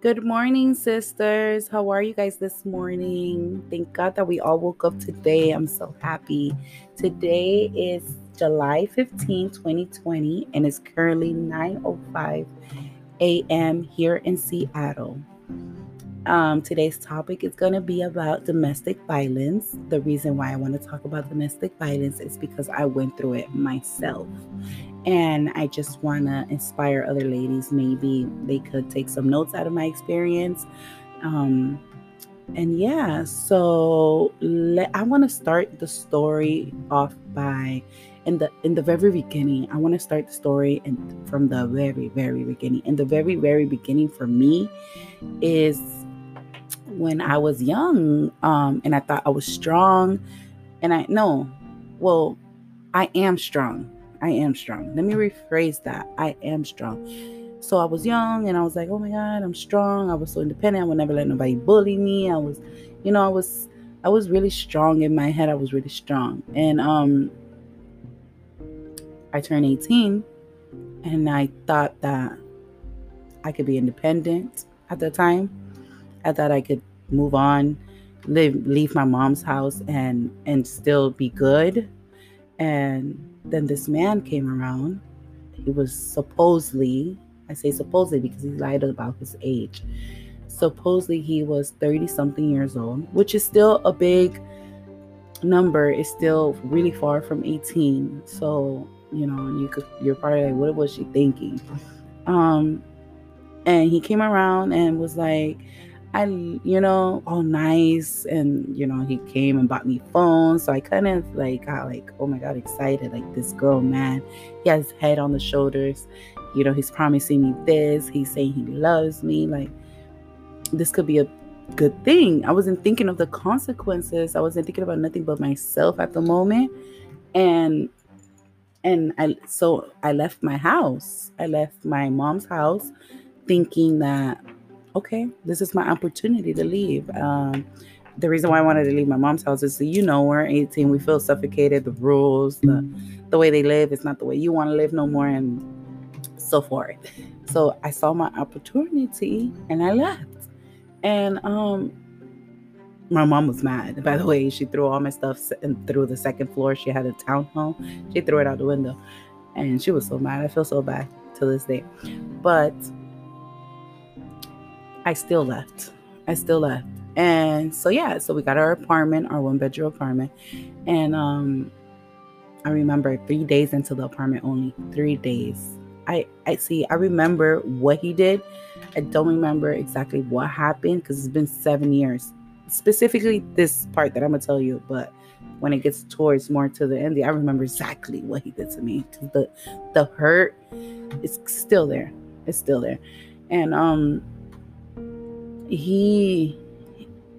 Good morning, sisters. How are you guys this morning? Thank God that we all woke up today. I'm so happy. Today is July 15, 2020, and it's currently 9:05 a.m. here in Seattle. Um, today's topic is going to be about domestic violence. The reason why I want to talk about domestic violence is because I went through it myself. And I just want to inspire other ladies. Maybe they could take some notes out of my experience. Um, and yeah, so let, I want to start the story off by in the in the very beginning. I want to start the story and from the very very beginning. And the very very beginning for me is when I was young, um, and I thought I was strong, and I no, well, I am strong. I am strong. Let me rephrase that. I am strong. So I was young and I was like, oh my God, I'm strong. I was so independent. I would never let nobody bully me. I was, you know, I was I was really strong in my head. I was really strong. And um I turned 18 and I thought that I could be independent at the time. I thought I could move on, live leave my mom's house and and still be good. And then this man came around. He was supposedly, I say supposedly because he lied about his age. Supposedly he was 30 something years old, which is still a big number. It's still really far from 18. So, you know, you could you're probably like, what was she thinking? Um and he came around and was like, I, you know, all nice. And, you know, he came and bought me phones. So I kind of like got like, oh my God, excited. Like this girl, man, he has head on the shoulders. You know, he's promising me this. He's saying he loves me. Like this could be a good thing. I wasn't thinking of the consequences. I wasn't thinking about nothing but myself at the moment. And and I so I left my house. I left my mom's house thinking that okay, this is my opportunity to leave. Um, the reason why I wanted to leave my mom's house is, you know, we're 18, we feel suffocated. The rules, the the way they live, it's not the way you want to live no more, and so forth. So I saw my opportunity and I left. And um, my mom was mad. By the way, she threw all my stuff and through the second floor. She had a townhome. She threw it out the window, and she was so mad. I feel so bad to this day, but I still left. I still left. And so yeah, so we got our apartment, our one bedroom apartment. And um I remember 3 days into the apartment only. 3 days. I I see I remember what he did. I don't remember exactly what happened cuz it's been 7 years. Specifically this part that I'm to tell you, but when it gets towards more to the end, I remember exactly what he did to me the the hurt is still there. It's still there. And um he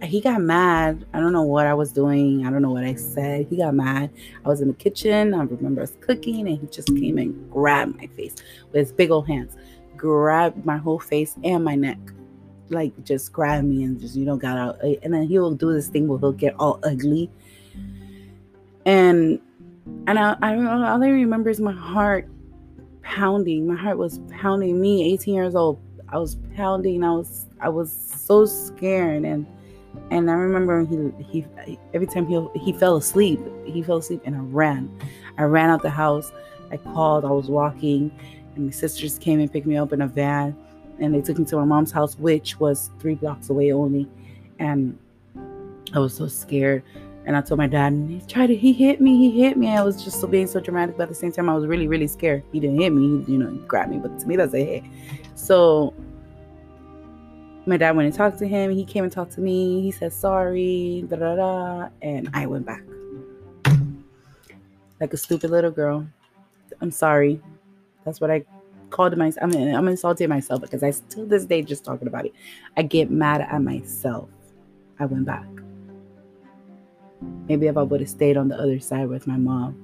he got mad. I don't know what I was doing. I don't know what I said. He got mad. I was in the kitchen. I remember us cooking, and he just came and grabbed my face with his big old hands, grabbed my whole face and my neck, like just grabbed me and just you know got out. And then he'll do this thing where he'll get all ugly. And and I, I all I remember is my heart pounding. My heart was pounding. Me, 18 years old, I was pounding. I was I was so scared and and I remember he he every time he he fell asleep, he fell asleep and I ran. I ran out the house. I called. I was walking, and my sisters came and picked me up in a van, and they took me to my mom's house, which was three blocks away only. And I was so scared. And I told my dad, and he tried to, he hit me, he hit me. I was just so being so dramatic, but at the same time, I was really, really scared. He didn't hit me, he, you know, grabbed me, but to me, that's a hit. So my dad went and talked to him. He came and talked to me. He said sorry, da da da, and I went back like a stupid little girl. I'm sorry. That's what I called myself. I'm I'm insulting myself because I still this day just talking about it. I get mad at myself. I went back. Maybe if I would have stayed on the other side with my mom,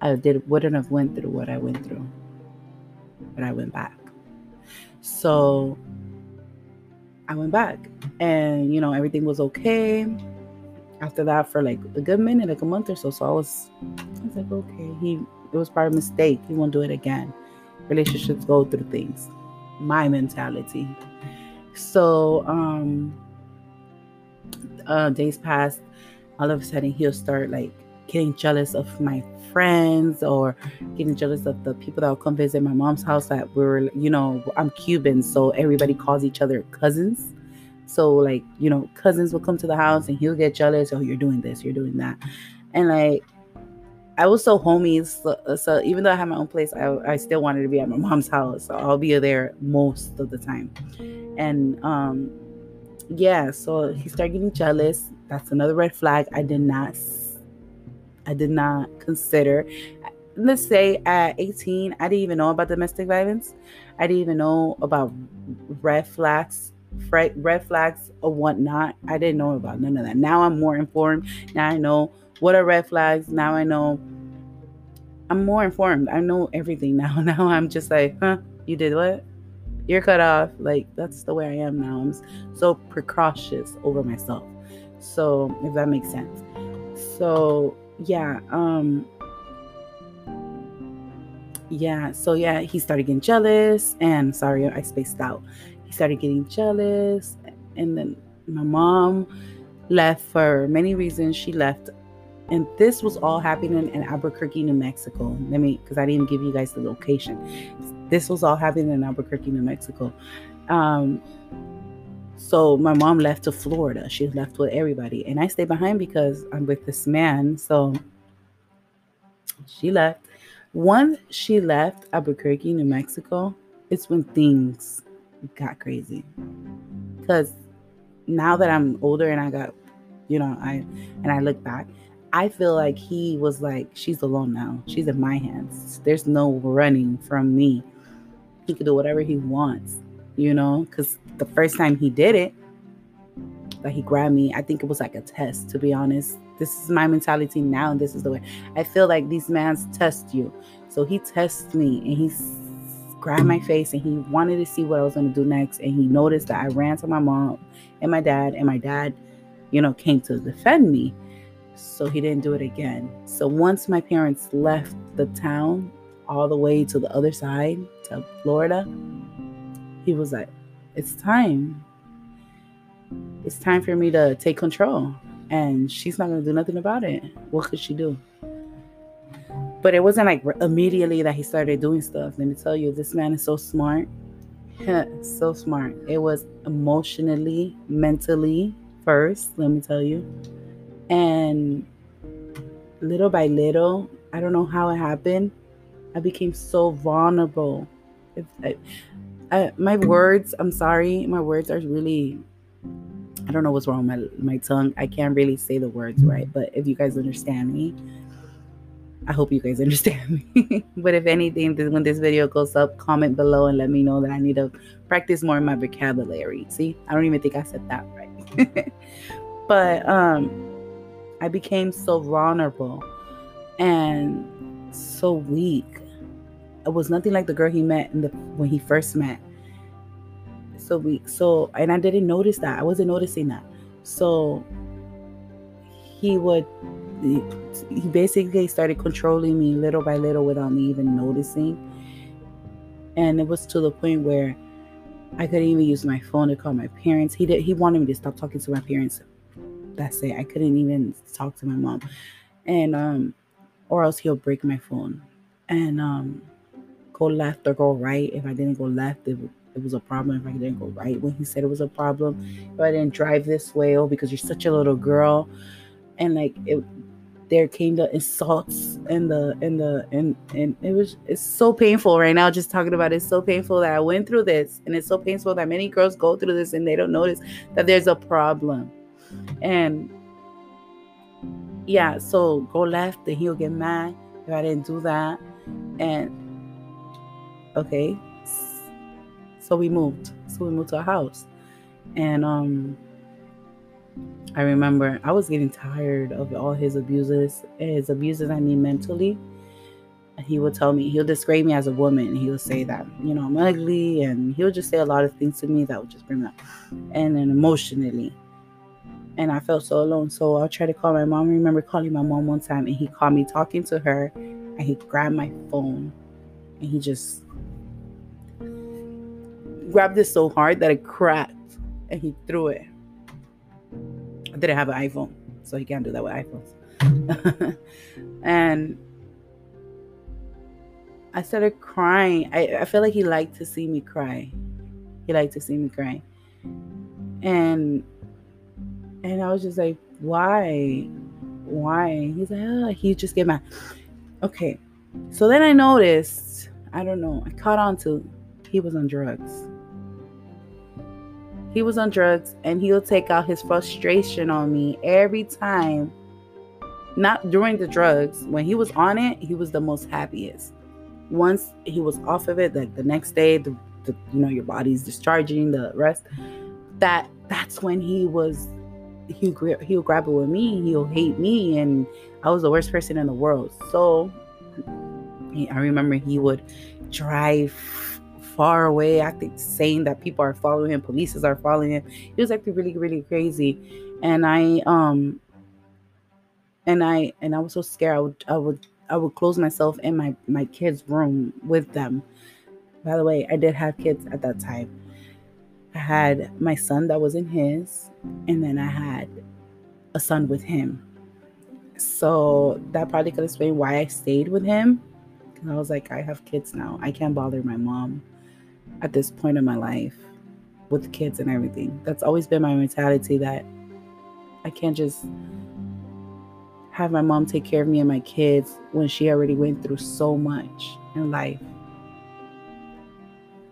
I did wouldn't have went through what I went through. But I went back. So I went back and you know everything was okay. After that, for like a good minute, like a month or so, so I was, I was like, okay, he it was probably a mistake. He won't do it again. Relationships go through things. My mentality. So, um, uh, days passed. All of a sudden, he'll start like getting jealous of my friends or getting jealous of the people that will come visit my mom's house that we were, you know, I'm Cuban, so everybody calls each other cousins. So like, you know, cousins will come to the house and he'll get jealous, oh, you're doing this, you're doing that. And like I was so homey, so, so, even though I had my own place, I, I still wanted to be at my mom's house. So I'll be there most of the time. And um yeah, so he started getting jealous. That's another red flag. I did not I did not consider. Let's say at 18, I didn't even know about domestic violence. I didn't even know about red flags, red flags or whatnot. I didn't know about none of that. Now I'm more informed. Now I know what are red flags. Now I know. I'm more informed. I know everything now. Now I'm just like, huh? You did what? You're cut off. Like that's the way I am now. I'm so precautious over myself. So if that makes sense. So yeah, um yeah, so yeah, he started getting jealous and sorry, I spaced out. He started getting jealous and then my mom left for many reasons. She left and this was all happening in Albuquerque, New Mexico. Let me, because I didn't give you guys the location. This was all happening in Albuquerque, New Mexico. Um, so my mom left to Florida. She left with everybody. And I stayed behind because I'm with this man. So she left. Once she left Albuquerque, New Mexico, it's when things got crazy. Because now that I'm older and I got, you know, I and I look back, I feel like he was like, she's alone now. She's in my hands. There's no running from me. He can do whatever he wants, you know, because the first time he did it, that he grabbed me, I think it was like a test, to be honest. This is my mentality now, and this is the way I feel like these mans test you. So he tests me and he grabbed my face and he wanted to see what I was going to do next. And he noticed that I ran to my mom and my dad, and my dad, you know, came to defend me. So he didn't do it again. So once my parents left the town all the way to the other side to Florida, he was like, It's time. It's time for me to take control. And she's not going to do nothing about it. What could she do? But it wasn't like immediately that he started doing stuff. Let me tell you, this man is so smart. so smart. It was emotionally, mentally first, let me tell you. And little by little, I don't know how it happened. I became so vulnerable. I, my words, I'm sorry, my words are really I don't know what's wrong with my my tongue. I can't really say the words right, but if you guys understand me, I hope you guys understand me. but if anything, when this video goes up, comment below and let me know that I need to practice more in my vocabulary. See, I don't even think I said that right. but um I became so vulnerable and so weak. It was nothing like the girl he met in the when he first met so we so and I didn't notice that. I wasn't noticing that. So he would he, he basically started controlling me little by little without me even noticing. And it was to the point where I couldn't even use my phone to call my parents. He did he wanted me to stop talking to my parents. That's it. I couldn't even talk to my mom. And um or else he'll break my phone. And um go left or go right. If I didn't go left, it it was a problem if I didn't go right when he said it was a problem. If I didn't drive this way, oh, because you're such a little girl. And like it there came the insults and the and the and and it was it's so painful right now just talking about it. it's so painful that I went through this and it's so painful that many girls go through this and they don't notice that there's a problem. And yeah, so go left and he'll get mad if I didn't do that. And okay, so we moved. So we moved to a house. And um I remember I was getting tired of all his abuses. His abuses, I mean mentally. He would tell me, he'll describe me as a woman. He would say that, you know, I'm ugly. And he would just say a lot of things to me that would just bring me up. And then emotionally. And I felt so alone. So I'll try to call my mom. I remember calling my mom one time and he called me talking to her. And he grabbed my phone and he just grabbed it so hard that it cracked and he threw it. I didn't have an iPhone, so he can't do that with iPhones. and I started crying. I, I feel like he liked to see me cry. He liked to see me cry. And and I was just like, why? Why? He's like, oh, he just get mad. Okay. So then I noticed, I don't know, I caught on to he was on drugs. He was on drugs and he'll take out his frustration on me every time. Not during the drugs. When he was on it, he was the most happiest. Once he was off of it, like the next day, the, the you know, your body's discharging the rest. That that's when he was he'll he'll grab it with me. He'll hate me, and I was the worst person in the world. So I remember he would drive far away, acting saying that people are following him, police are following him. He was acting really, really crazy, and I um and I and I was so scared. I would I would I would close myself in my my kids' room with them. By the way, I did have kids at that time. I had my son that was in his, and then I had a son with him. So that probably could explain why I stayed with him. Cause I was like, I have kids now. I can't bother my mom at this point in my life with kids and everything. That's always been my mentality that I can't just have my mom take care of me and my kids when she already went through so much in life.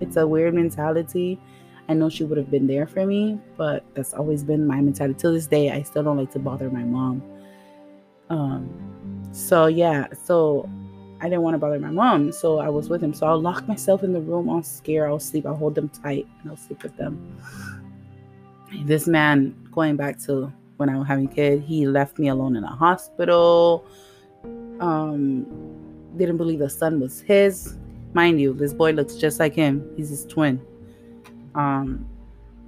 It's a weird mentality I know she would have been there for me, but that's always been my mentality. Till this day, I still don't like to bother my mom. Um, so yeah, so I didn't want to bother my mom, so I was with him. So I'll lock myself in the room. I'll scare. I'll sleep. I'll hold them tight, and I'll sleep with them. This man, going back to when I was having a kid, he left me alone in a hospital. Um, didn't believe the son was his. Mind you, this boy looks just like him. He's his twin. Um,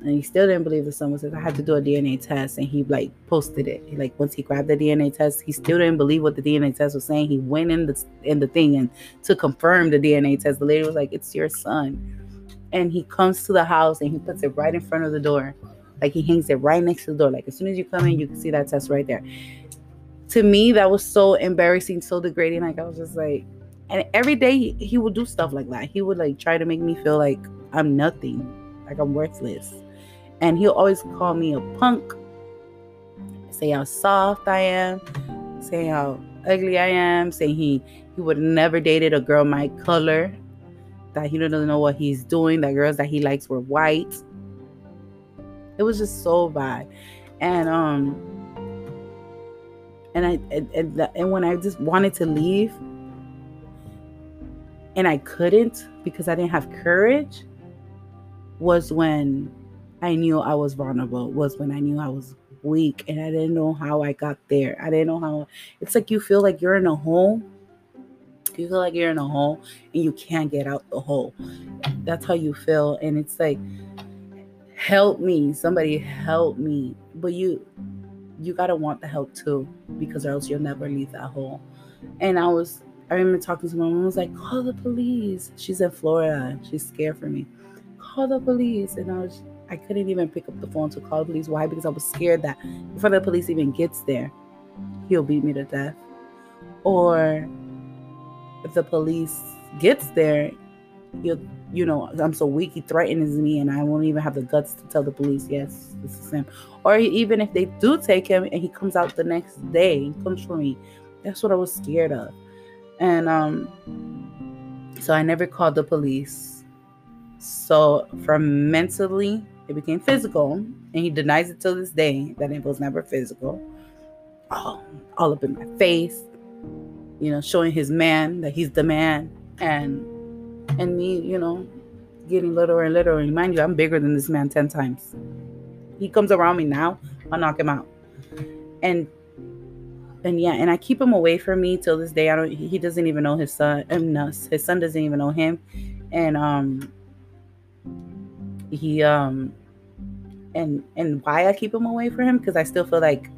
and he still didn't believe the son was. I had to do a DNA test, and he like posted it. He, like once he grabbed the DNA test, he still didn't believe what the DNA test was saying. He went in the in the thing and to confirm the DNA test, the lady was like, "It's your son," and he comes to the house and he puts it right in front of the door, like he hangs it right next to the door. Like as soon as you come in, you can see that test right there. To me, that was so embarrassing, so degrading. Like I was just like, and every day he, he would do stuff like that. He would like try to make me feel like I'm nothing like I'm worthless. And he'll always call me a punk, say how soft I am, say how ugly I am, say he he would never dated a girl my color, that he doesn't know what he's doing, that girls that he likes were white. It was just so bad. And um and I and, and, and when I just wanted to leave and I couldn't because I didn't have courage, was when I knew I was vulnerable, was when I knew I was weak and I didn't know how I got there. I didn't know how it's like you feel like you're in a hole. You feel like you're in a hole and you can't get out the hole. That's how you feel. And it's like, help me. Somebody help me. But you you gotta want the help too, because else you'll never leave that hole. And I was I remember talking to my mom, I was like, call the police. She's in Florida. She's scared for me call the police. And I was, I couldn't even pick up the phone to call the police. Why? Because I was scared that before the police even gets there, he'll beat me to death. Or if the police gets there, he'll, you know, I'm so weak, he threatens me, and I won't even have the guts to tell the police, yes, this is him. Or even if they do take him and he comes out the next day and comes for me, that's what I was scared of. And um, so I never called the police so from mentally, it became physical, and he denies it till this day that it was never physical. Oh, all up in my face, you know, showing his man that he's the man, and and me, you know, getting littler and littler. And mind you, I'm bigger than this man ten times. He comes around me now, I'll knock him out. And and yeah, and I keep him away from me till this day. I don't. He doesn't even know his son. Um, his son doesn't even know him, and um, he um and and why I keep him away from him because I still feel like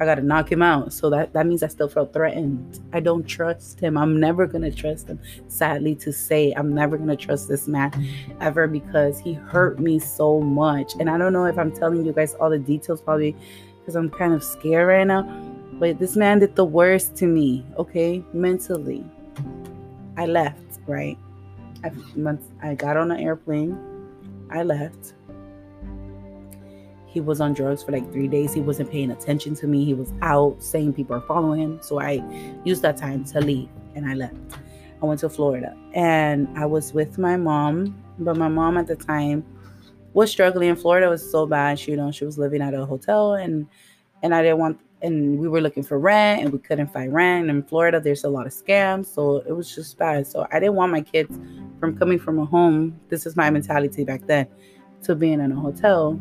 I gotta knock him out. So that, that means I still felt threatened. I don't trust him. I'm never gonna trust him. Sadly to say, I'm never gonna trust this man ever because he hurt me so much. And I don't know if I'm telling you guys all the details, probably because I'm kind of scared right now. But this man did the worst to me, okay? Mentally. I left, right? I, I got on an airplane. I left he was on drugs for like three days. He wasn't paying attention to me. He was out saying people are following him. So I used that time to leave and I left. I went to Florida and I was with my mom, but my mom at the time was struggling. In Florida was so bad. She, you know, she was living at a hotel and and I didn't want and we were looking for rent and we couldn't find rent. In Florida, there's a lot of scams. So it was just bad. So I didn't want my kids from coming from a home. This is my mentality back then to being in a hotel.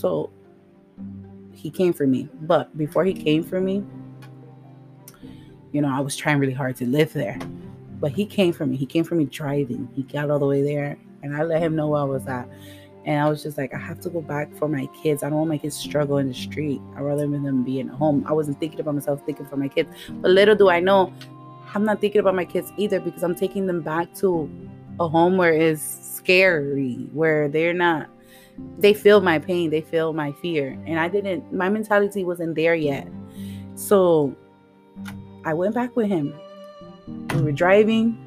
So he came for me. But before he came for me, you know, I was trying really hard to live there. But he came for me. He came for me driving. He got all the way there and I let him know where I was at. And I was just like, I have to go back for my kids. I don't want my kids struggle in the street. I'd rather them be in home. I wasn't thinking about myself, thinking for my kids. But little do I know, I'm not thinking about my kids either because I'm taking them back to a home where it's scary, where they're not they feel my pain, they feel my fear. And I didn't, my mentality wasn't there yet. So I went back with him. We were driving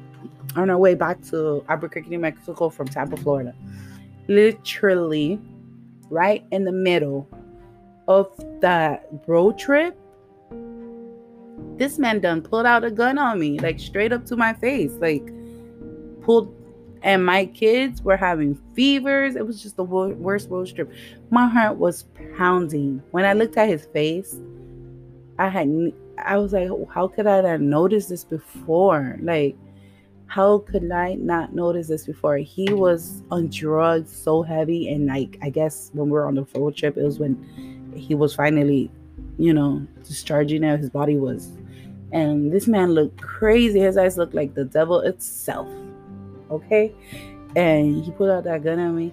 on our way back to Albuquerque, New Mexico from Tampa, Florida. Literally, right in the middle of that road trip, this man done pulled out a gun on me, like straight up to my face, like pulled and my kids were having fevers. It was just the worst road trip. My heart was pounding. When I looked at his face, I had I was like, how could I not notice this before? Like, how could I not notice this before? He was on drugs so heavy, and like I guess when we were on the road trip, it was when he was finally, you know, discharging out. His body was, and this man looked crazy. His eyes looked like the devil itself okay? And he pulled out that gun at me.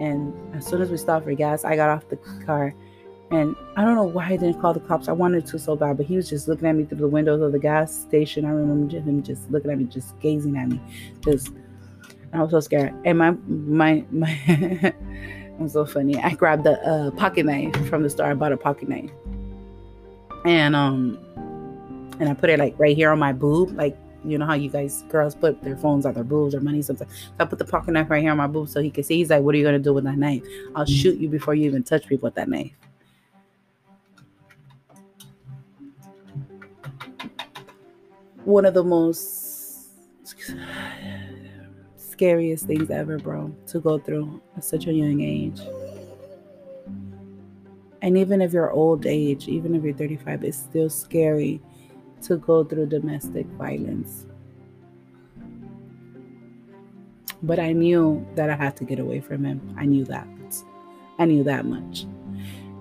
And as soon as we stopped for gas, I got off the car. And I don't know why I didn't call the cops. I wanted to so bad, but he was just looking at me through the windows of the gas station. I remember him just looking at me, just gazing at me. Just I was so scared. And my my my I'm so funny. I grabbed the uh, pocket knife from the store. I bought a pocket knife. And um and I put it like right here on my boob, like you know how you guys girls put their phones on their boobs or money sometimes. So I put the pocket knife right here on my boob so he can see. He's like, "What are you gonna do with that knife? I'll mm. shoot you before you even touch me with that knife." One of the most scariest things ever, bro, to go through at such a young age. And even if you're old age, even if you're 35, it's still scary to go through domestic violence. But I knew that I had to get away from him. I knew that. I knew that much.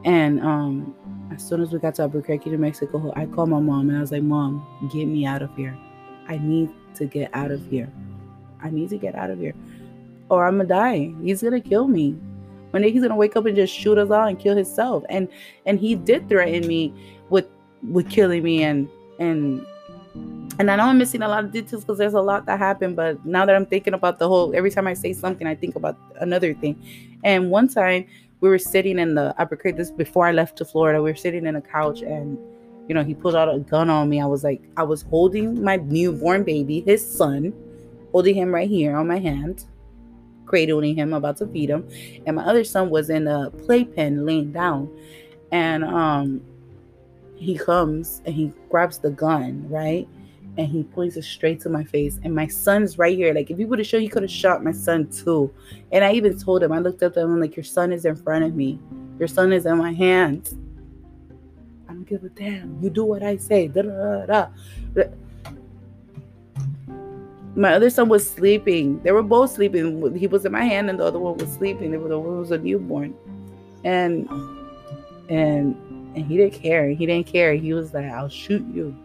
And um, as soon as we got to Albuquerque, New Mexico, I called my mom and I was like, Mom, get me out of here. I need to get out of here. I need to get out of here. Or I'm gonna die. He's gonna kill me. One day he's gonna wake up and just shoot us all and kill himself. And and he did threaten me with with killing me and and and I know I'm missing a lot of details because there's a lot that happened, but now that I'm thinking about the whole, every time I say something, I think about another thing. And one time we were sitting in the Albuquerque, this before I left to Florida, we were sitting in a couch and, you know, he pulled out a gun on me. I was like, I was holding my newborn baby, his son, holding him right here on my hand, cradling him, about to feed him. And my other son was in a playpen laying down. And, um, he comes and he grabs the gun, right? And he points it straight to my face. And my son's right here. Like, if you would have shot, you could have shot my son too. And I even told him, I looked up at him, like, Your son is in front of me. Your son is in my hands. I don't give a damn. You do what I say. Da, da, da. My other son was sleeping. They were both sleeping. He was in my hand, and the other one was sleeping. The other one was a newborn. And and and he didn't care. He didn't care. He was like, I'll shoot you.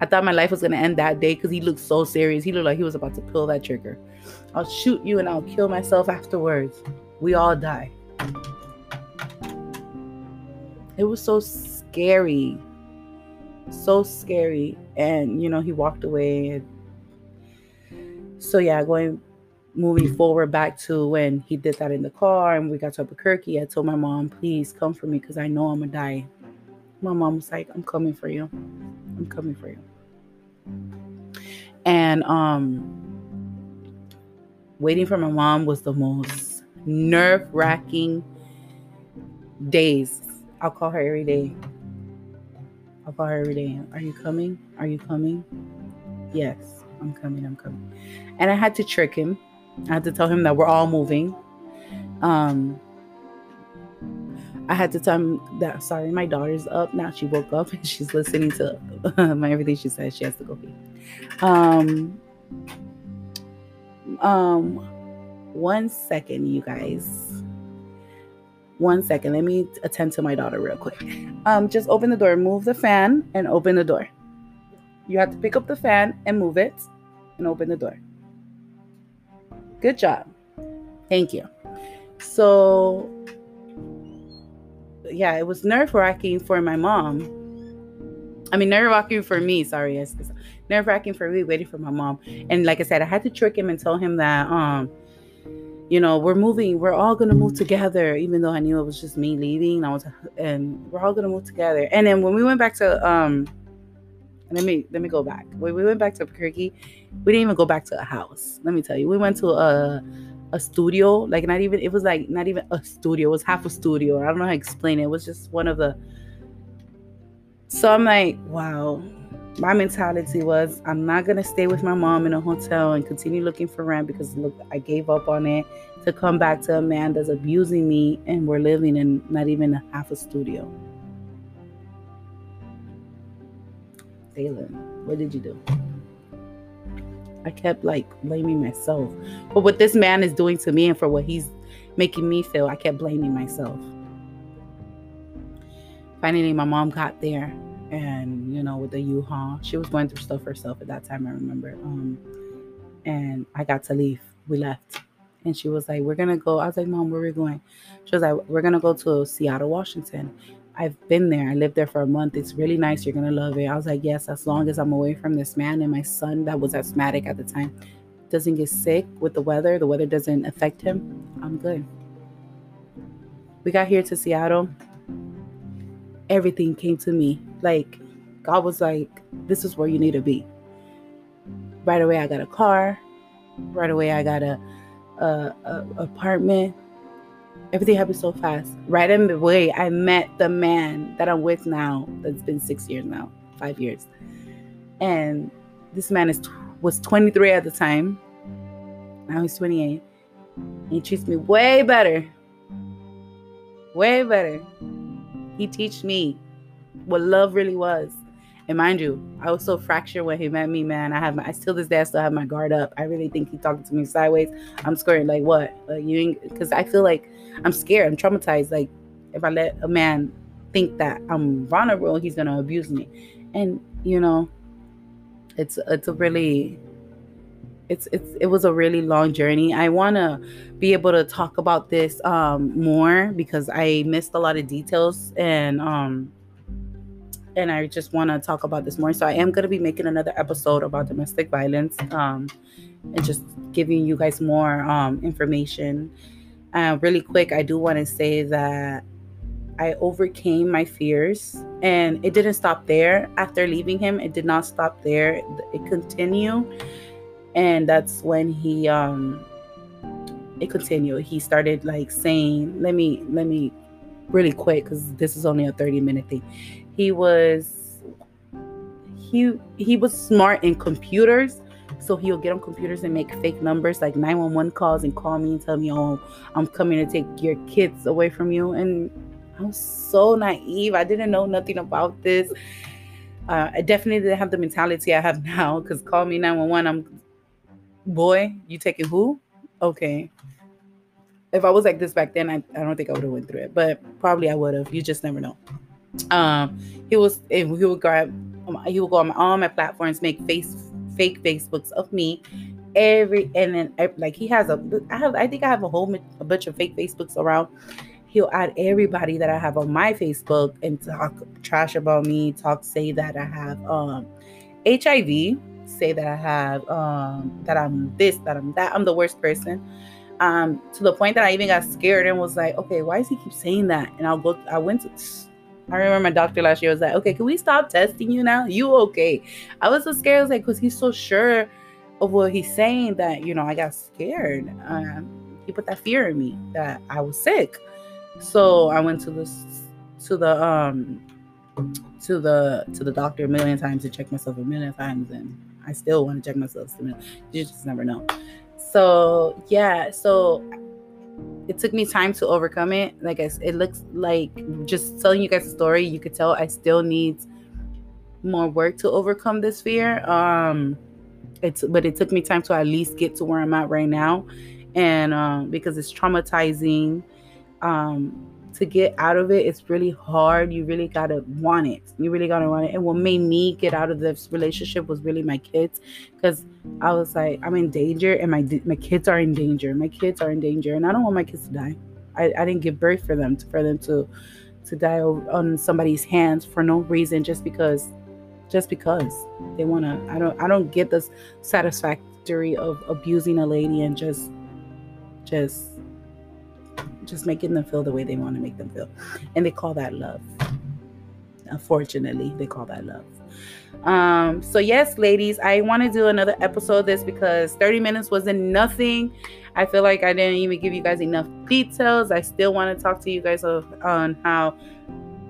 I thought my life was going to end that day because he looked so serious. He looked like he was about to pull that trigger. I'll shoot you and I'll kill myself afterwards. We all die. it was so scary. So scary. And, you know, he walked away. So, yeah, going moving forward back to when he did that in the car and we got to Albuquerque, I told my mom, please come for me because I know I'm gonna die. My mom was like, I'm coming for you. I'm coming for you. And um waiting for my mom was the most nerve-wracking days. I'll call her every day. I'll call her every day. Are you coming? Are you coming? Yes, I'm coming. I'm coming. And I had to trick him I had to tell him that we're all moving. Um, I had to tell him that sorry, my daughter's up now. She woke up and she's listening to my everything she says. She has to go pee. Um, um, one second, you guys. One second. Let me attend to my daughter real quick. Um, just open the door. Move the fan and open the door. You have to pick up the fan and move it and open the door. Good job. Thank you. So, yeah, it was nerve wracking for my mom. I mean, nerve wracking for me. Sorry, yes, nerve wracking for me waiting for my mom. And like I said, I had to trick him and tell him that, um, you know, we're moving. We're all gonna move together, even though I knew it was just me leaving. I was, and we're all gonna move together. And then when we went back to, um, let me let me go back. When we went back to Albuquerque, we didn't even go back to a house. Let me tell you, we went to a a studio. Like not even it was like not even a studio. It was half a studio. I don't know how to explain it. It was just one of the. So I'm like, wow. My mentality was I'm not gonna stay with my mom in a hotel and continue looking for rent because look, I gave up on it to come back to a man that's abusing me and we're living in not even a half a studio. Thalen, what did you do? I kept like blaming myself. But what this man is doing to me and for what he's making me feel, I kept blaming myself. Finally, my mom got there and, you know, with the U-Haul, she was going through stuff herself at that time, I remember. Um, and I got to leave. We left. And she was like, We're gonna go. I was like, Mom, where are we going? She was like, We're gonna go to Seattle, Washington. I've been there. I lived there for a month. It's really nice. You're going to love it. I was like, yes, as long as I'm away from this man and my son that was asthmatic at the time doesn't get sick with the weather, the weather doesn't affect him, I'm good. We got here to Seattle. Everything came to me. Like, God was like, this is where you need to be. Right away, I got a car. Right away, I got a, a, a apartment everything happened so fast. Right in the way, I met the man that I'm with now. That's been six years now, five years, and this man is was 23 at the time. Now he's 28. He treats me way better. Way better. He teach me what love really was. And mind you, I was so fractured when he met me, man. I have my, I still this day I still have my guard up. I really think he talking to me sideways. I'm scared. Like what? Like you because I feel like I'm scared. I'm traumatized. Like if I let a man think that I'm vulnerable, he's gonna abuse me. And you know, it's it's a really it's it's it was a really long journey. I want to be able to talk about this um more because I missed a lot of details and um and I just want to talk about this more. So I am going to be making another episode about domestic violence um, and just giving you guys more um, information. Uh, really quick, I do want to say that I overcame my fears and it didn't stop there. After leaving him, it did not stop there. It continued. And that's when he um it continued. He started like saying, let me let me really quick because this is only a 30 minute thing he was he he was smart in computers so he'll get on computers and make fake numbers like 911 calls and call me and tell me oh i'm coming to take your kids away from you. And i was so naive. I didn't know nothing about this. Uh, i definitely didn't have the mentality i have now because call me 911 i'm boy you taking who? Okay. If i was like this back then i, I don't think i would have went through it but probably i would have you just never know. Um, he was he would grab um, he would go on all my platforms, make face fake Facebooks of me every and then like he has a I have I think I have a whole a bunch of fake Facebooks around. he'll add everybody that I have on my Facebook and talk trash about me, talk say that I have um HIV, say that I have um that I'm this, that I'm that, I'm the worst person. Um, to the point that I even got scared and was like, okay, why does he keep saying that? And I'll go, I went to I remember my doctor last year was like, okay, can we stop testing you now? You okay? I was so scared. I was like, because he's so sure of what he's saying that, you know, I got scared. Um, he put that fear in me that I was sick. So I went to this to the um to the to the doctor a million times to check myself a million times and I still want to check myself you just never know. So yeah, so it took me time to overcome it. Like I, it looks like just telling you guys a story, you could tell I still need more work to overcome this fear. Um it's but it took me time to at least get to where I'm at right now. And um because it's traumatizing um to get out of it it's really hard. You really gotta want it. You really gotta want it. And what made me get out of this relationship was really my kids because i was like i'm in danger and my my kids are in danger. My kids are in danger and i don't want my kids to die. I, I didn't give birth for them to, for them to to die on somebody's hands for no reason just because just because they want to i don't i don't get this satisfactory of abusing a lady and just just just making them feel the way they want to make them feel. And they call that love. Unfortunately, they call that love. Um, so yes, ladies, I want to do another episode of this because 30 minutes wasn't nothing. I feel like I didn't even give you guys enough details. I still want to talk to you guys on how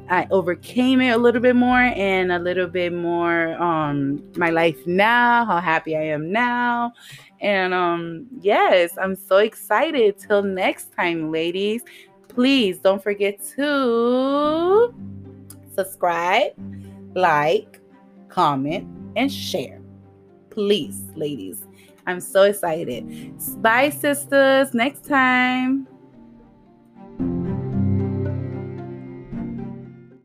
I overcame it a little bit more and a little bit more um my life now, how happy I am now, and um, yes, I'm so excited. Till next time, ladies. Please don't forget to subscribe, like, comment, and share. Please, ladies. I'm so excited. Bye, sisters. Next time.